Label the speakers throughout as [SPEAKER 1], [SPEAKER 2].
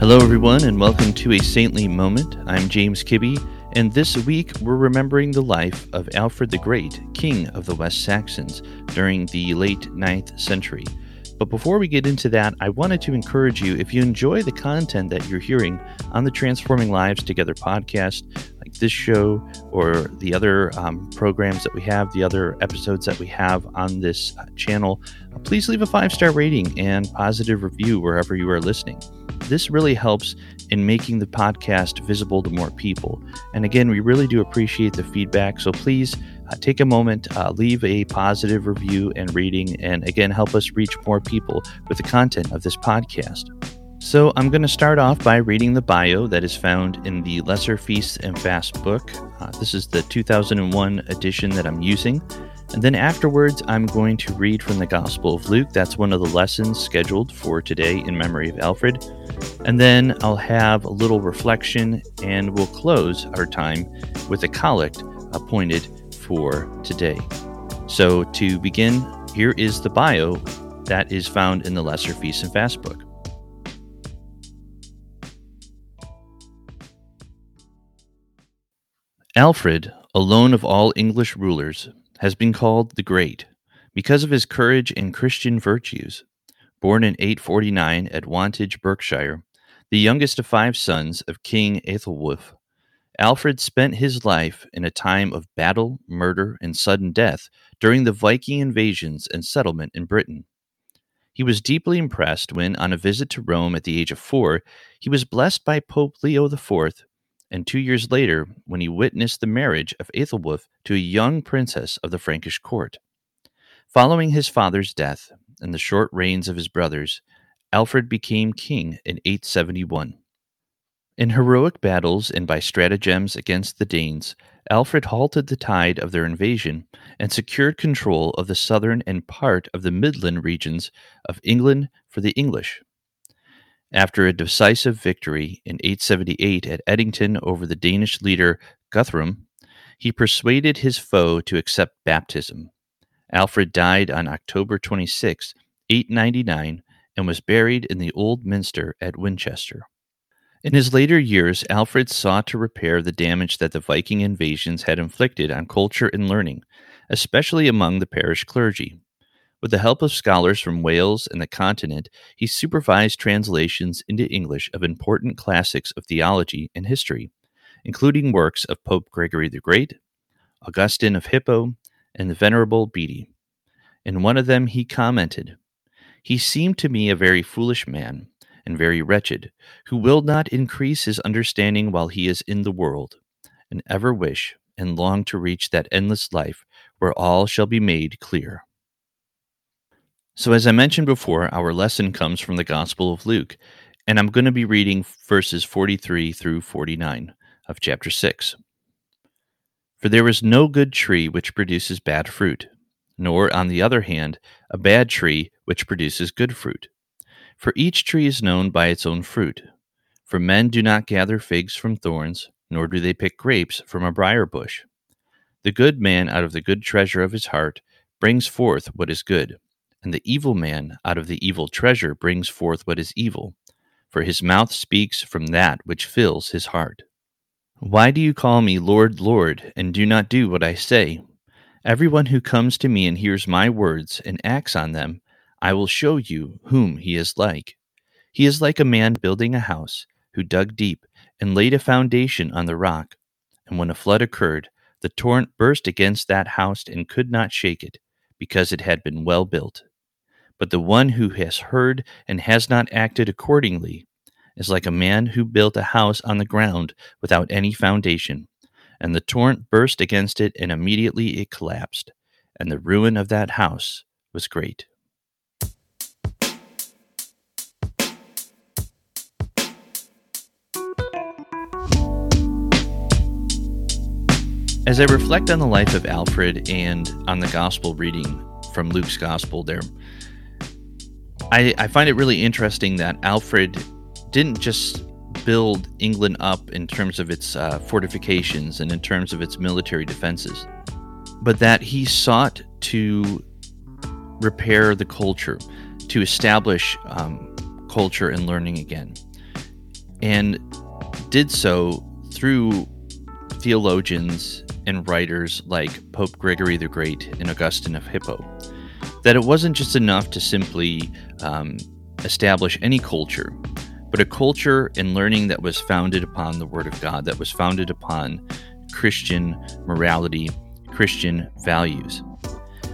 [SPEAKER 1] Hello, everyone, and welcome to a saintly moment. I'm James Kibbe, and this week we're remembering the life of Alfred the Great, King of the West Saxons, during the late 9th century. But before we get into that, I wanted to encourage you if you enjoy the content that you're hearing on the Transforming Lives Together podcast, like this show or the other um, programs that we have, the other episodes that we have on this uh, channel, uh, please leave a five star rating and positive review wherever you are listening. This really helps in making the podcast visible to more people. And again, we really do appreciate the feedback. So please uh, take a moment, uh, leave a positive review and rating, and again, help us reach more people with the content of this podcast. So, I'm going to start off by reading the bio that is found in the Lesser Feasts and Fast book. Uh, this is the 2001 edition that I'm using. And then afterwards, I'm going to read from the Gospel of Luke. That's one of the lessons scheduled for today in memory of Alfred. And then I'll have a little reflection and we'll close our time with a collect appointed for today. So, to begin, here is the bio that is found in the Lesser Feast and Fast book. Alfred, alone of all English rulers, has been called the Great because of his courage and Christian virtues. Born in 849 at Wantage, Berkshire, the youngest of five sons of King Aethelwulf, Alfred spent his life in a time of battle, murder, and sudden death during the Viking invasions and settlement in Britain. He was deeply impressed when, on a visit to Rome at the age of four, he was blessed by Pope Leo IV, and two years later, when he witnessed the marriage of Aethelwulf to a young princess of the Frankish court. Following his father's death and the short reigns of his brothers, Alfred became king in 871. In heroic battles and by stratagems against the Danes, Alfred halted the tide of their invasion and secured control of the southern and part of the Midland regions of England for the English. After a decisive victory in 878 at Edington over the Danish leader Guthrum, he persuaded his foe to accept baptism. Alfred died on October 26, 899, and was buried in the Old Minster at Winchester. In his later years, Alfred sought to repair the damage that the Viking invasions had inflicted on culture and learning, especially among the parish clergy. With the help of scholars from Wales and the continent, he supervised translations into English of important classics of theology and history, including works of Pope Gregory the Great, Augustine of Hippo, and the Venerable Bede. In one of them he commented, He seemed to me a very foolish man and very wretched, who will not increase his understanding while he is in the world, and ever wish and long to reach that endless life where all shall be made clear. So, as I mentioned before, our lesson comes from the Gospel of Luke, and I'm going to be reading verses 43 through 49 of chapter 6. For there is no good tree which produces bad fruit, nor, on the other hand, a bad tree which produces good fruit. For each tree is known by its own fruit. For men do not gather figs from thorns, nor do they pick grapes from a brier bush. The good man out of the good treasure of his heart brings forth what is good, and the evil man out of the evil treasure brings forth what is evil, for his mouth speaks from that which fills his heart. Why do you call me Lord, Lord, and do not do what I say? Everyone who comes to me and hears my words and acts on them, I will show you whom he is like. He is like a man building a house, who dug deep and laid a foundation on the rock. And when a flood occurred, the torrent burst against that house and could not shake it, because it had been well built. But the one who has heard and has not acted accordingly is like a man who built a house on the ground without any foundation. And the torrent burst against it, and immediately it collapsed, and the ruin of that house was great. As I reflect on the life of Alfred and on the gospel reading from Luke's gospel there, I, I find it really interesting that Alfred didn't just build England up in terms of its uh, fortifications and in terms of its military defenses, but that he sought to repair the culture, to establish um, culture and learning again. and did so through theologians and writers like Pope Gregory the Great and Augustine of Hippo. That it wasn't just enough to simply um, establish any culture, but a culture and learning that was founded upon the Word of God, that was founded upon Christian morality, Christian values.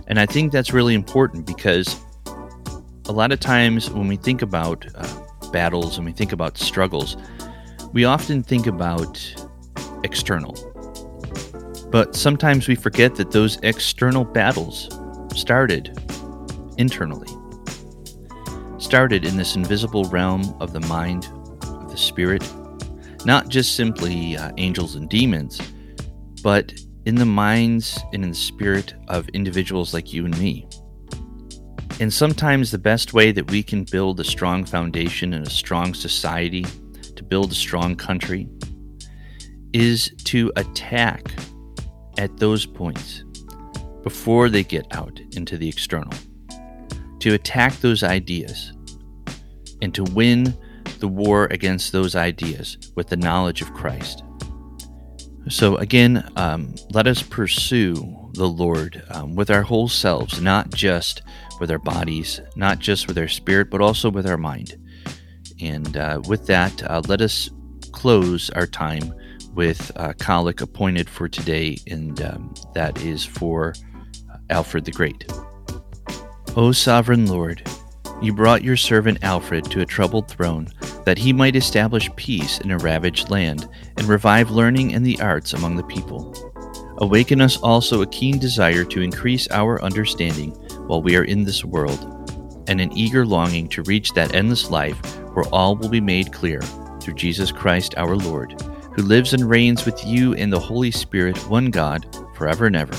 [SPEAKER 1] And I think that's really important because a lot of times when we think about uh, battles and we think about struggles, we often think about external. But sometimes we forget that those external battles started internally started in this invisible realm of the mind, of the spirit, not just simply uh, angels and demons, but in the minds and in the spirit of individuals like you and me. And sometimes the best way that we can build a strong foundation and a strong society, to build a strong country, is to attack at those points before they get out into the external to attack those ideas and to win the war against those ideas with the knowledge of Christ. So, again, um, let us pursue the Lord um, with our whole selves, not just with our bodies, not just with our spirit, but also with our mind. And uh, with that, uh, let us close our time with a collect appointed for today, and um, that is for Alfred the Great. O sovereign Lord, you brought your servant Alfred to a troubled throne, that he might establish peace in a ravaged land, and revive learning and the arts among the people. Awaken us also a keen desire to increase our understanding while we are in this world, and an eager longing to reach that endless life where all will be made clear through Jesus Christ our Lord, who lives and reigns with you in the Holy Spirit, one God, forever and ever.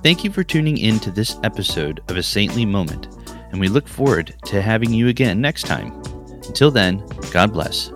[SPEAKER 1] Thank you for tuning in to this episode of A Saintly Moment, and we look forward to having you again next time. Until then, God bless.